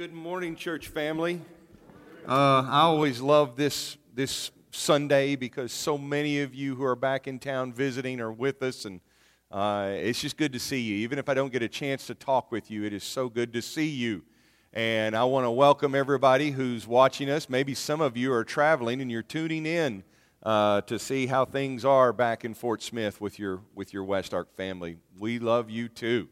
good morning, church family. Uh, I always love this this Sunday because so many of you who are back in town visiting are with us, and uh, it's just good to see you. Even if I don't get a chance to talk with you, it is so good to see you. And I want to welcome everybody who's watching us. Maybe some of you are traveling and you're tuning in uh, to see how things are back in Fort Smith with your with your West Ark family. We love you too.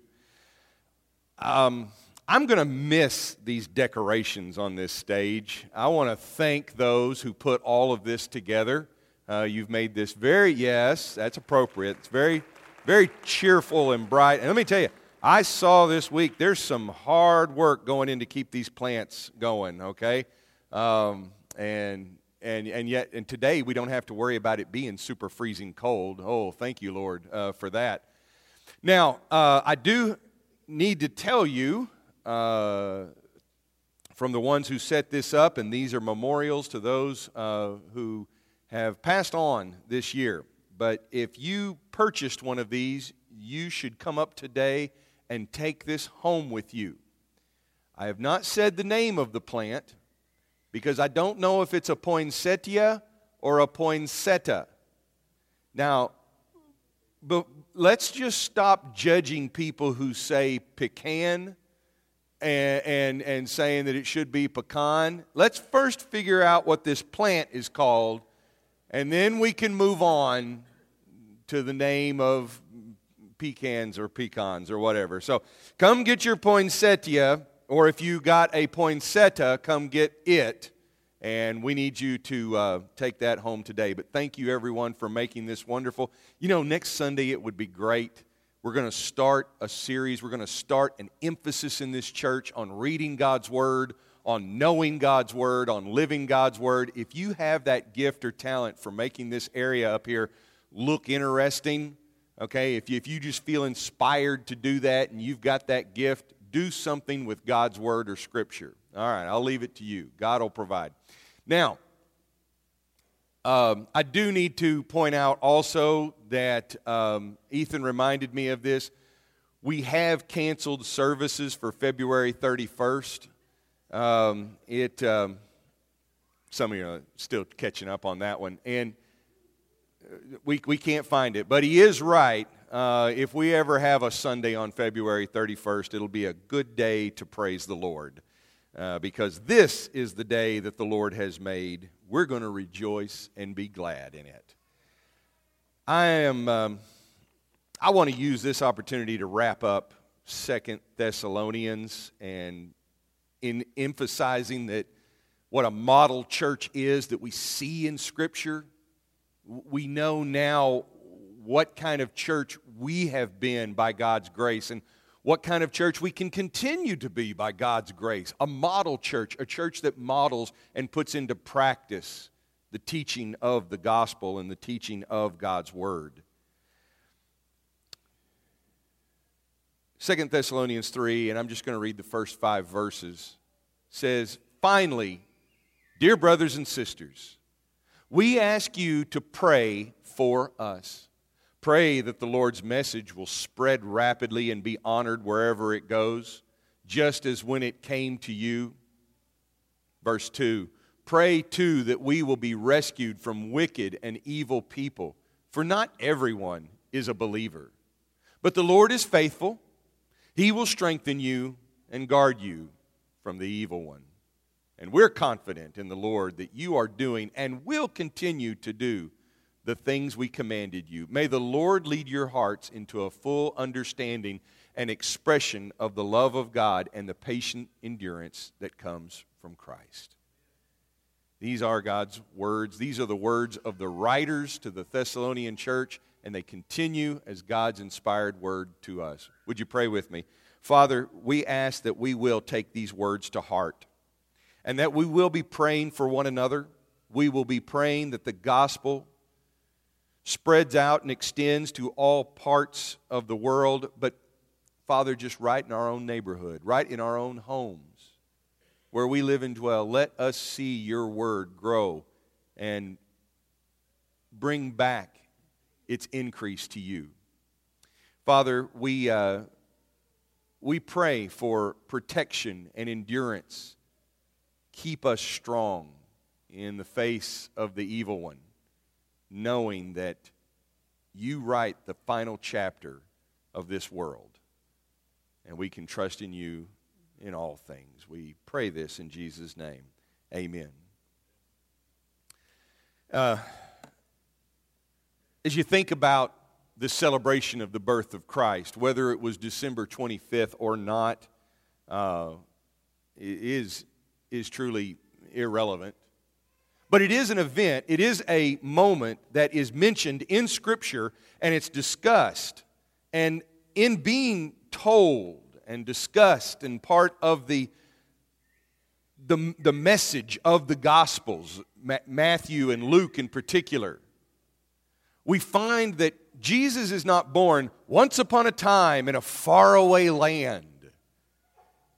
Um, I'm going to miss these decorations on this stage. I want to thank those who put all of this together. Uh, you've made this very, yes, that's appropriate. It's very, very cheerful and bright. And let me tell you, I saw this week there's some hard work going in to keep these plants going, okay? Um, and, and, and yet, and today we don't have to worry about it being super freezing cold. Oh, thank you, Lord, uh, for that. Now, uh, I do need to tell you uh, from the ones who set this up, and these are memorials to those uh, who have passed on this year. But if you purchased one of these, you should come up today and take this home with you. I have not said the name of the plant because I don't know if it's a poinsettia or a poinsettia. Now, but let's just stop judging people who say pecan and, and, and saying that it should be pecan. Let's first figure out what this plant is called, and then we can move on to the name of pecans or pecans or whatever. So come get your poinsettia, or if you got a poinsettia, come get it. And we need you to uh, take that home today. But thank you, everyone, for making this wonderful. You know, next Sunday it would be great we're going to start a series. We're going to start an emphasis in this church on reading God's Word, on knowing God's Word, on living God's Word. If you have that gift or talent for making this area up here look interesting, okay, if you, if you just feel inspired to do that and you've got that gift, do something with God's Word or Scripture. All right, I'll leave it to you. God will provide. Now, um, I do need to point out also that um, Ethan reminded me of this. We have canceled services for February 31st. Um, it, um, some of you are still catching up on that one, and uh, we, we can't find it. But he is right. Uh, if we ever have a Sunday on February 31st, it'll be a good day to praise the Lord. Uh, because this is the day that the Lord has made. We're going to rejoice and be glad in it. I am. Um, I want to use this opportunity to wrap up Second Thessalonians and in emphasizing that what a model church is that we see in Scripture. We know now what kind of church we have been by God's grace and what kind of church we can continue to be by God's grace. A model church, a church that models and puts into practice the teaching of the gospel and the teaching of God's word. Second Thessalonians 3, and I'm just going to read the first five verses, says, Finally, dear brothers and sisters, we ask you to pray for us Pray that the Lord's message will spread rapidly and be honored wherever it goes, just as when it came to you. Verse 2 Pray too that we will be rescued from wicked and evil people, for not everyone is a believer. But the Lord is faithful, He will strengthen you and guard you from the evil one. And we're confident in the Lord that you are doing and will continue to do the things we commanded you. May the Lord lead your hearts into a full understanding and expression of the love of God and the patient endurance that comes from Christ. These are God's words. These are the words of the writers to the Thessalonian church, and they continue as God's inspired word to us. Would you pray with me? Father, we ask that we will take these words to heart and that we will be praying for one another. We will be praying that the gospel spreads out and extends to all parts of the world, but Father, just right in our own neighborhood, right in our own homes, where we live and dwell, let us see your word grow and bring back its increase to you. Father, we, uh, we pray for protection and endurance. Keep us strong in the face of the evil one, knowing that you write the final chapter of this world. And we can trust in you in all things. We pray this in Jesus' name. Amen. Uh, as you think about the celebration of the birth of Christ, whether it was December 25th or not, uh, is, is truly irrelevant. But it is an event, it is a moment that is mentioned in Scripture and it's discussed. And in being told and discussed and part of the, the, the message of the Gospels, Matthew and Luke in particular, we find that Jesus is not born once upon a time in a faraway land.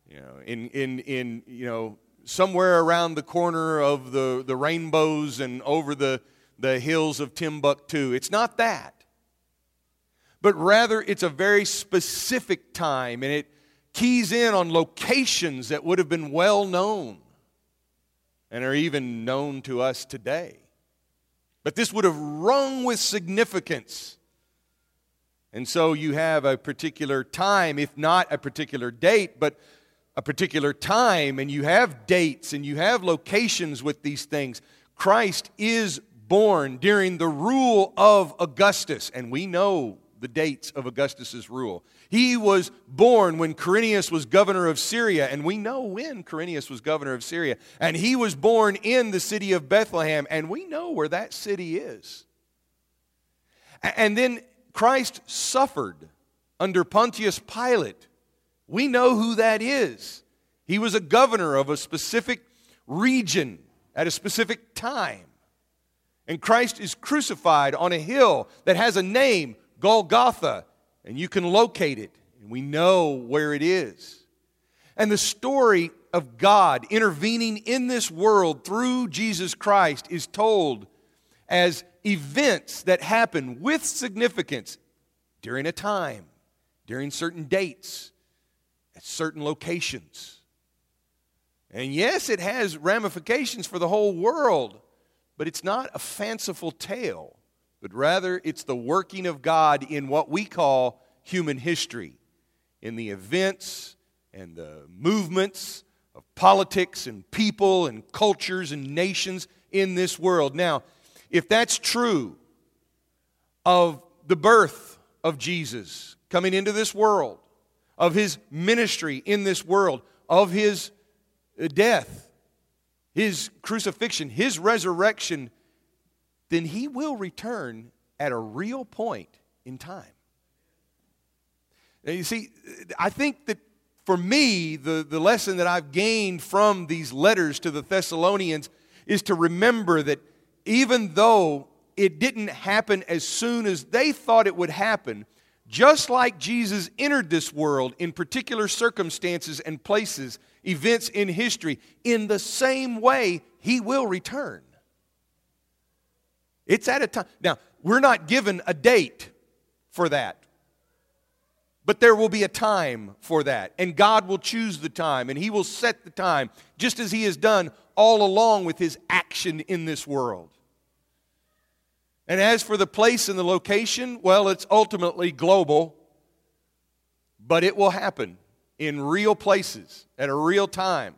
You know, in, in, in you know, somewhere around the corner of the, the rainbows and over the, the hills of Timbuktu. It's not that. But rather, it's a very specific time and it keys in on locations that would have been well known and are even known to us today. But this would have rung with significance and so you have a particular time, if not a particular date, but a particular time, and you have dates and you have locations with these things. Christ is born during the rule of Augustus, and we know the dates of Augustus's rule. He was born when Quirinius was governor of Syria, and we know when Quirinius was governor of Syria. And he was born in the city of Bethlehem, and we know where that city is. And then Christ suffered under Pontius Pilate. We know who that is. He was a governor of a specific region at a specific time. And Christ is crucified on a hill that has a name, Golgotha, and you can locate it, and we know where it is. And the story of God intervening in this world through Jesus Christ is told as events that happen with significance during a time, during certain dates, at certain locations. And yes, it has ramifications for the whole world, but it's not a fanciful tale, but rather it's the working of God in what we call human history, in the events and the movements of politics and people and cultures and nations in this world. Now, if that's true of the birth of Jesus coming into this world, of his ministry in this world, of his uh, death, his crucifixion, his resurrection, then he will return at a real point in time. Now, you see, I think that for me, the, the lesson that I've gained from these letters to the Thessalonians is to remember that even though it didn't happen as soon as they thought it would happen, just like Jesus entered this world in particular circumstances and places, events in history, in the same way, he will return. It's at a time. Now, we're not given a date for that. But there will be a time for that. And God will choose the time and He will set the time, just as He has done all along with His action in this world. And as for the place and the location, well, it's ultimately global, but it will happen in real places at a real time.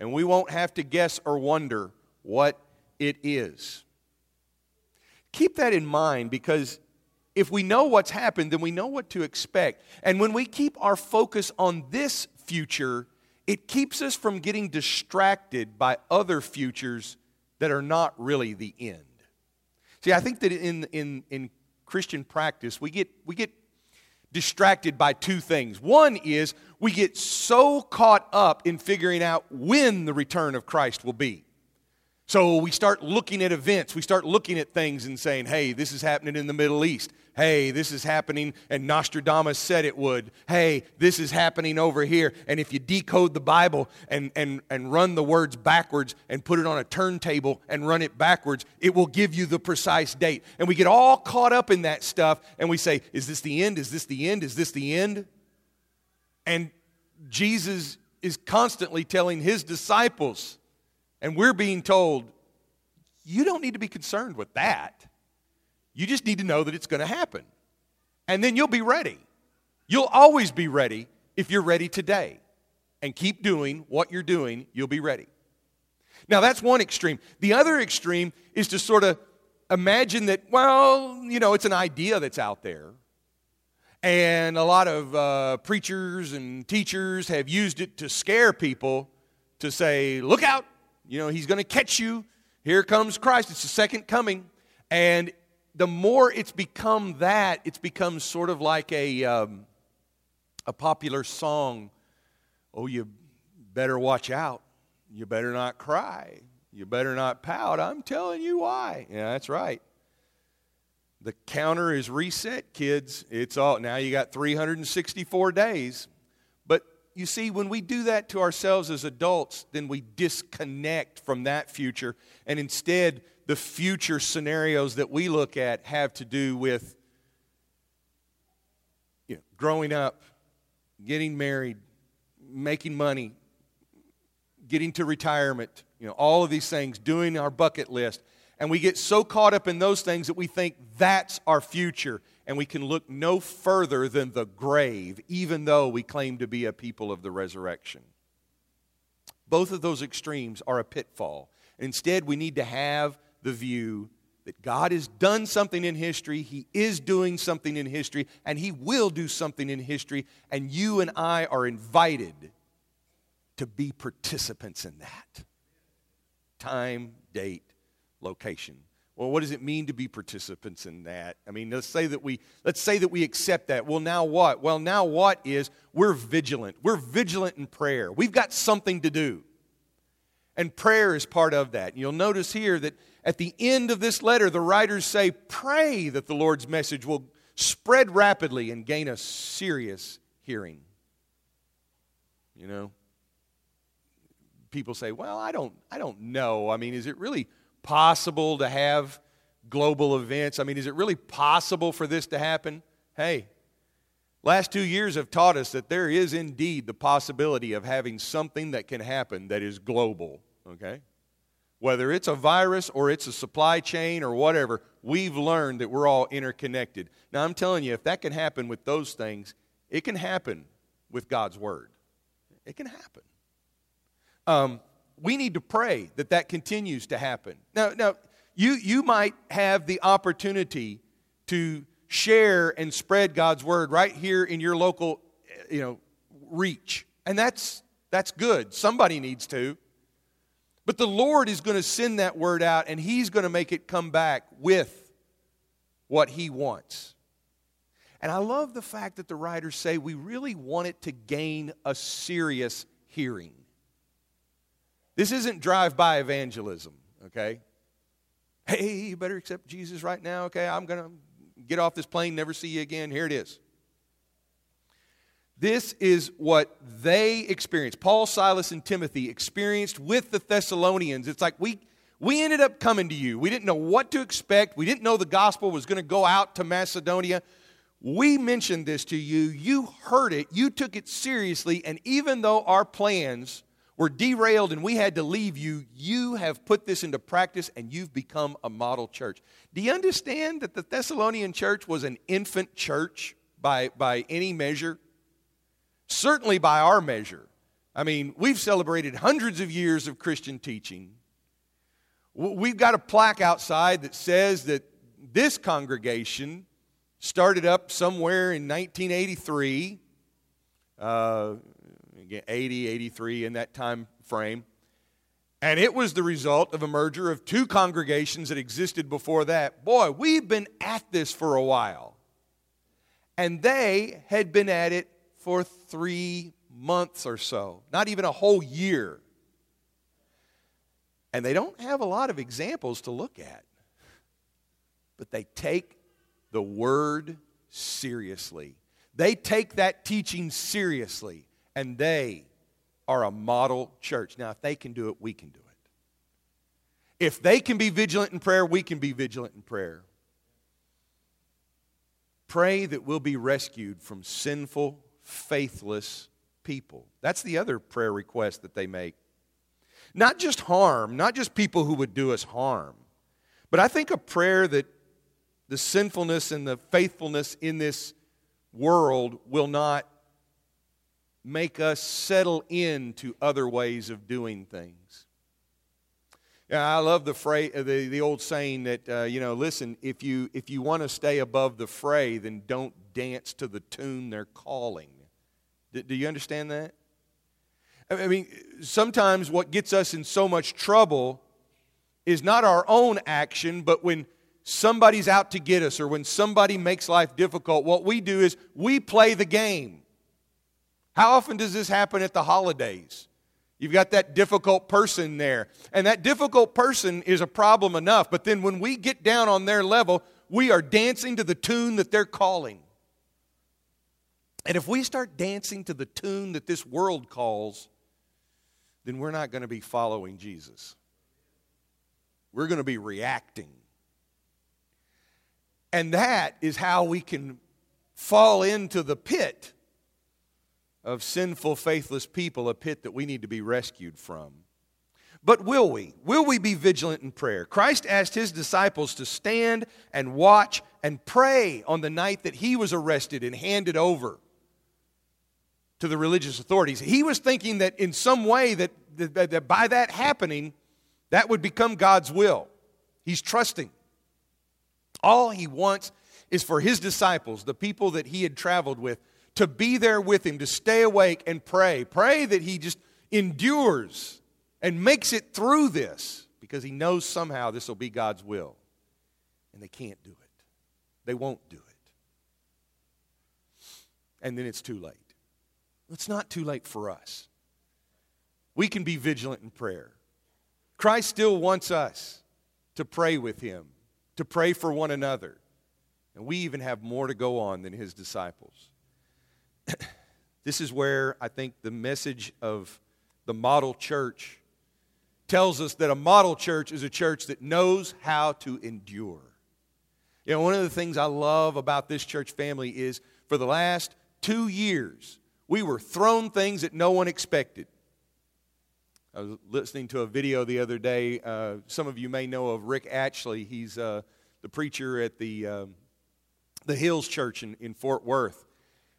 And we won't have to guess or wonder what it is. Keep that in mind because if we know what's happened, then we know what to expect. And when we keep our focus on this future, it keeps us from getting distracted by other futures that are not really the end. See, I think that in, in, in Christian practice, we get, we get distracted by two things. One is we get so caught up in figuring out when the return of Christ will be. So we start looking at events, we start looking at things and saying, hey, this is happening in the Middle East. Hey, this is happening, and Nostradamus said it would. Hey, this is happening over here. And if you decode the Bible and, and, and run the words backwards and put it on a turntable and run it backwards, it will give you the precise date. And we get all caught up in that stuff and we say, is this the end? Is this the end? Is this the end? And Jesus is constantly telling his disciples, and we're being told, you don't need to be concerned with that. You just need to know that it's going to happen. And then you'll be ready. You'll always be ready if you're ready today. And keep doing what you're doing, you'll be ready. Now, that's one extreme. The other extreme is to sort of imagine that, well, you know, it's an idea that's out there. And a lot of uh, preachers and teachers have used it to scare people to say, look out, you know, he's going to catch you. Here comes Christ. It's the second coming. And the more it's become that, it's become sort of like a, um, a popular song. Oh, you better watch out. You better not cry. You better not pout. I'm telling you why. Yeah, that's right. The counter is reset, kids. It's all now you got 364 days. But you see, when we do that to ourselves as adults, then we disconnect from that future. And instead, the future scenarios that we look at have to do with you know, growing up, getting married, making money, getting to retirement, you know, all of these things, doing our bucket list. And we get so caught up in those things that we think that's our future. And we can look no further than the grave, even though we claim to be a people of the resurrection. Both of those extremes are a pitfall. Instead, we need to have the view that God has done something in history, He is doing something in history, and He will do something in history, and you and I are invited to be participants in that. Time, date, location. Well, what does it mean to be participants in that? I mean, let's say that we let's say that we accept that. Well, now what? Well, now what is we're vigilant. We're vigilant in prayer. We've got something to do. And prayer is part of that. You'll notice here that at the end of this letter, the writers say, Pray that the Lord's message will spread rapidly and gain a serious hearing. You know? People say, Well, I don't, I don't know. I mean, is it really possible to have global events? I mean, is it really possible for this to happen? Hey, Last two years have taught us that there is indeed the possibility of having something that can happen that is global okay? Whether it's a virus or it's a supply chain or whatever, we've learned that we're all interconnected. Now, I'm telling you, if that can happen with those things, it can happen with God's Word. It can happen. Um, we need to pray that that continues to happen. Now, now you, you might have the opportunity to share and spread God's Word right here in your local you know, reach. And that's, that's good. Somebody needs to. But the Lord is going to send that word out and He's going to make it come back with what He wants. And I love the fact that the writers say we really want it to gain a serious hearing. This isn't drive by evangelism, okay? Hey, you better accept Jesus right now, okay? I'm going to get off this plane, never see you again. Here it is. This is what they experienced. Paul, Silas, and Timothy experienced with the Thessalonians. It's like we, we ended up coming to you. We didn't know what to expect. We didn't know the gospel was going to go out to Macedonia. We mentioned this to you. You heard it. You took it seriously. And even though our plans were derailed and we had to leave you, you have put this into practice and you've become a model church. Do you understand that the Thessalonian church was an infant church by, by any measure? Certainly by our measure. I mean, we've celebrated hundreds of years of Christian teaching. We've got a plaque outside that says that this congregation started up somewhere in 1983, uh, 80, 83, in that time frame. And it was the result of a merger of two congregations that existed before that. Boy, we've been at this for a while. And they had been at it for three months or so, not even a whole year. And they don't have a lot of examples to look at, but they take the word seriously. They take that teaching seriously, and they are a model church. Now, if they can do it, we can do it. If they can be vigilant in prayer, we can be vigilant in prayer. Pray that we'll be rescued from sinful faithless people. That's the other prayer request that they make. Not just harm, not just people who would do us harm, but I think a prayer that the sinfulness and the faithfulness in this world will not make us settle into other ways of doing things. Yeah, I love the, phrase, uh, the, the old saying that, uh, you know, listen, if you, if you want to stay above the fray, then don't dance to the tune they're calling. Do, you understand that? I mean, sometimes what gets us in so much trouble is not our own action, but when somebody's out to get us or when somebody makes life difficult, what we do is we play the game. How often does this happen at the holidays? You've got that difficult person there. And that difficult person is a problem enough. But then when we get down on their level, we are dancing to the tune that they're calling. And if we start dancing to the tune that this world calls, then we're not going to be following Jesus. We're going to be reacting. And that is how we can fall into the pit of sinful, faithless people, a pit that we need to be rescued from. But will we? Will we be vigilant in prayer? Christ asked his disciples to stand and watch and pray on the night that he was arrested and handed over to the religious authorities. He was thinking that in some way that, that, that by that happening, that would become God's will. He's trusting. All he wants is for his disciples, the people that he had traveled with, to be there with him, to stay awake and pray. Pray that he just endures and makes it through this because he knows somehow this will be God's will. And they can't do it, they won't do it. And then it's too late. It's not too late for us. We can be vigilant in prayer. Christ still wants us to pray with him, to pray for one another. And we even have more to go on than his disciples. this is where I think the message of the model church tells us that a model church is a church that knows how to endure. You know, one of the things I love about this church family is for the last two years, we were thrown things that no one expected. I was listening to a video the other day. Uh, some of you may know of Rick Atchley. He's uh, the preacher at the, uh, the Hills Church in, in Fort Worth.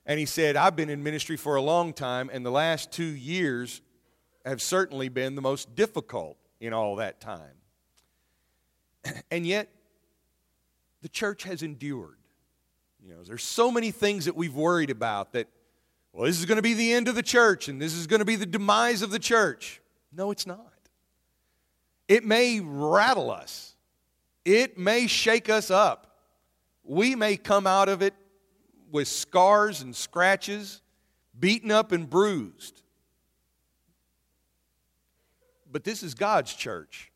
And he said, I've been in ministry for a long time, and the last two years have certainly been the most difficult in all that time. And yet, the church has endured. You know, there's so many things that we've worried about that, well, this is going to be the end of the church and this is going to be the demise of the church. No, it's not. It may rattle us, it may shake us up. We may come out of it with scars and scratches, beaten up and bruised. But this is God's church.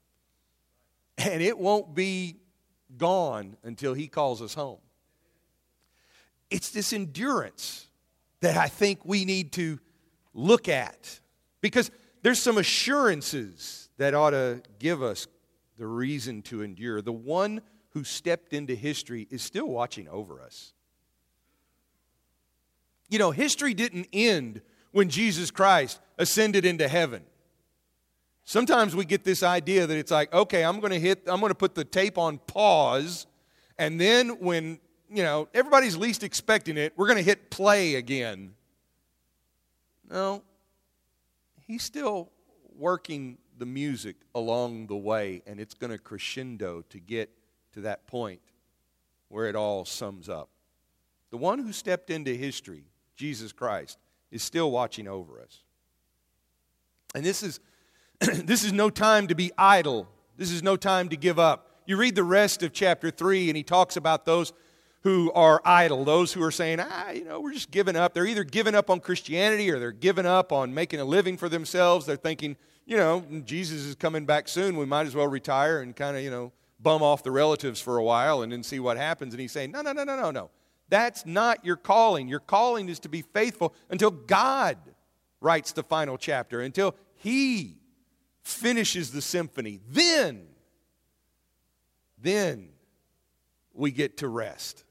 And it won't be gone until He calls us home. It's this endurance that I think we need to look at because there's some assurances that ought to give us the reason to endure. The one who stepped into history is still watching over us. You know, history didn't end when Jesus Christ ascended into heaven. Sometimes we get this idea that it's like, okay, I'm going to hit, I'm going to put the tape on pause, and then when, you know, everybody's least expecting it, we're going to hit play again. No, he's still working the music along the way, and it's going to crescendo to get to that point where it all sums up. The one who stepped into history Jesus Christ, is still watching over us. And this is, this is no time to be idle. This is no time to give up. You read the rest of chapter 3, and he talks about those who are idle, those who are saying, ah, you know, we're just giving up. They're either giving up on Christianity or they're giving up on making a living for themselves. They're thinking, you know, Jesus is coming back soon. We might as well retire and kind of, you know, bum off the relatives for a while and then see what happens. And he's saying, no, no, no, no, no, no. That's not your calling. Your calling is to be faithful until God writes the final chapter, until He finishes the symphony. Then, then we get to rest.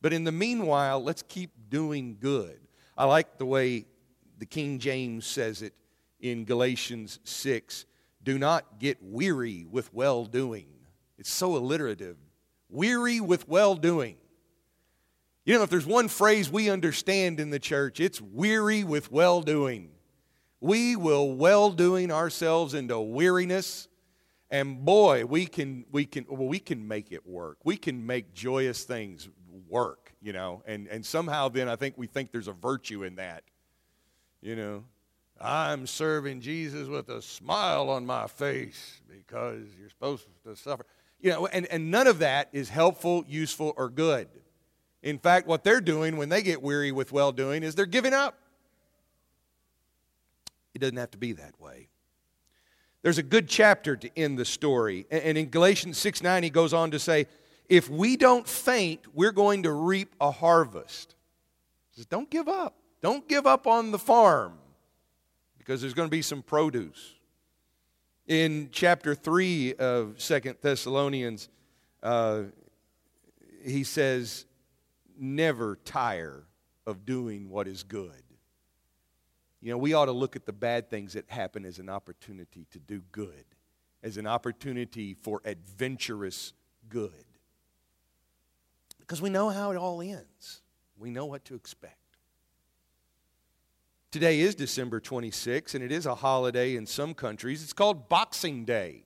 But in the meanwhile, let's keep doing good. I like the way the King James says it in Galatians 6 do not get weary with well doing. It's so alliterative. Weary with well doing. You know, if there's one phrase we understand in the church, it's weary with well doing. We will well doing ourselves into weariness. And boy, we can we can well, we can make it work. We can make joyous things work, you know. And and somehow then I think we think there's a virtue in that. You know, I'm serving Jesus with a smile on my face because you're supposed to suffer. You know, and, and none of that is helpful, useful, or good. In fact, what they're doing when they get weary with well doing is they're giving up. It doesn't have to be that way. There's a good chapter to end the story. And in Galatians 6 9, he goes on to say, If we don't faint, we're going to reap a harvest. Says, Don't give up. Don't give up on the farm because there's going to be some produce. In chapter 3 of Second Thessalonians, uh, he says, Never tire of doing what is good. You know, we ought to look at the bad things that happen as an opportunity to do good, as an opportunity for adventurous good. Because we know how it all ends, we know what to expect. Today is December 26, and it is a holiday in some countries. It's called Boxing Day.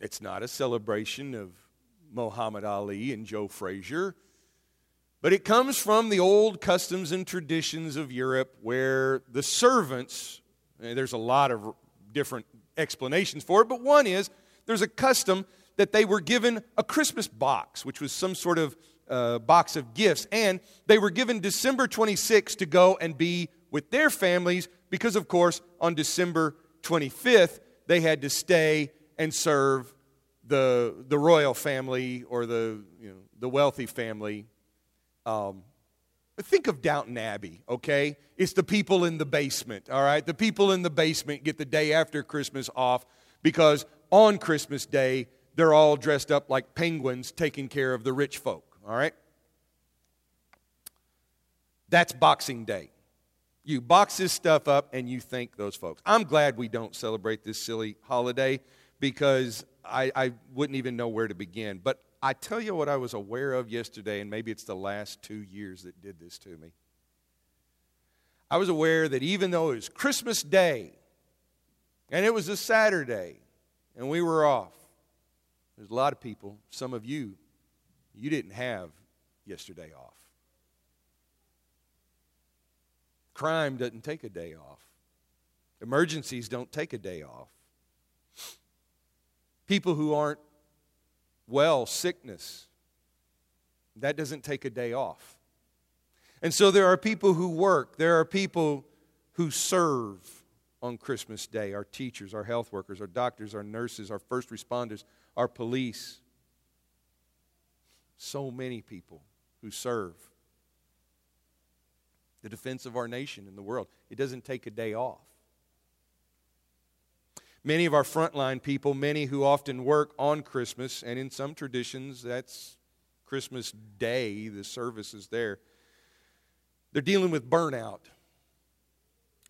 It's not a celebration of Muhammad Ali and Joe Frazier. But it comes from the old customs and traditions of Europe where the servants, eh, there's a lot of different explanations for it, but one is there's a custom that they were given a Christmas box, which was some sort of uh, box of gifts, and they were given December 26 to go and be with their families because, of course, on December 25th, they had to stay and serve the, the royal family or the, you know, the wealthy family um, think of Downton Abbey, okay? It's the people in the basement, all right? The people in the basement get the day after Christmas off because on Christmas Day, they're all dressed up like penguins taking care of the rich folk, all right? That's Boxing Day. You box this stuff up and you thank those folks. I'm glad we don't celebrate this silly holiday because I, I wouldn't even know where to begin. But I tell you what I was aware of yesterday, and maybe it's the last two years that did this to me. I was aware that even though it was Christmas Day, and it was a Saturday, and we were off, there's a lot of people, some of you, you didn't have yesterday off. Crime doesn't take a day off. Emergencies don't take a day off. People who aren't well, sickness. That doesn't take a day off. And so there are people who work, there are people who serve on Christmas Day our teachers, our health workers, our doctors, our nurses, our first responders, our police. So many people who serve the defense of our nation and the world. It doesn't take a day off. Many of our frontline people, many who often work on Christmas, and in some traditions, that's Christmas Day, the service is there. They're dealing with burnout.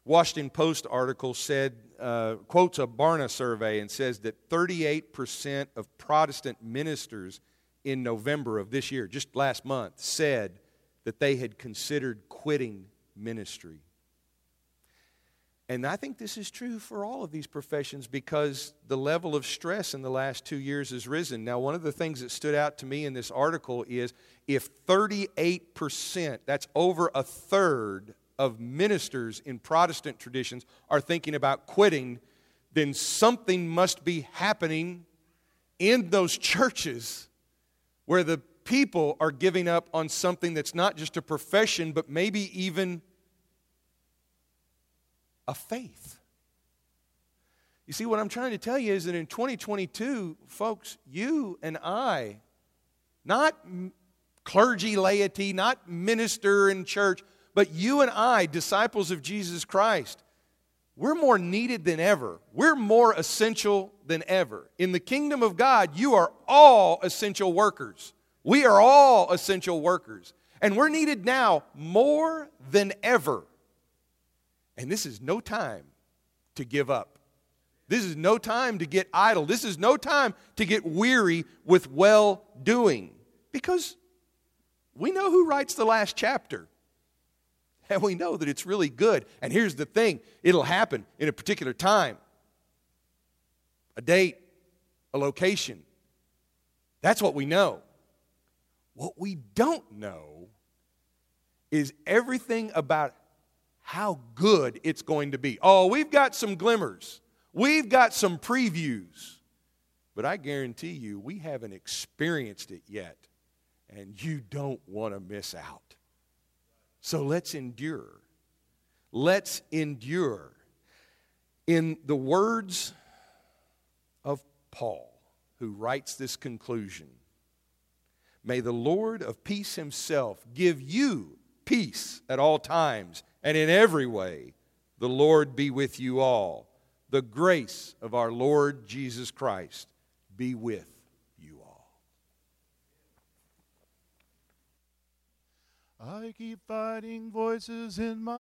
Washington Post article said, uh, quotes a Barna survey and says that 38% of Protestant ministers in November of this year, just last month, said that they had considered quitting ministry. And I think this is true for all of these professions because the level of stress in the last two years has risen. Now, one of the things that stood out to me in this article is if 38%, that's over a third of ministers in Protestant traditions, are thinking about quitting, then something must be happening in those churches where the people are giving up on something that's not just a profession, but maybe even a faith. You see, what I'm trying to tell you is that in 2022, folks, you and I, not clergy, laity, not minister in church, but you and I, disciples of Jesus Christ, we're more needed than ever. We're more essential than ever. In the kingdom of God, you are all essential workers. We are all essential workers. And we're needed now more than ever. And this is no time to give up. This is no time to get idle. This is no time to get weary with well doing because we know who writes the last chapter. And we know that it's really good. And here's the thing it'll happen in a particular time, a date, a location. That's what we know. What we don't know is everything about how good it's going to be. Oh, we've got some glimmers, we've got some previews, but I guarantee you we haven't experienced it yet, and you don't want to miss out. So let's endure. Let's endure. In the words of Paul, who writes this conclusion, may the Lord of peace himself give you peace at all times and in every way. The Lord be with you all. The grace of our Lord Jesus Christ be with you all. I keep fighting voices in my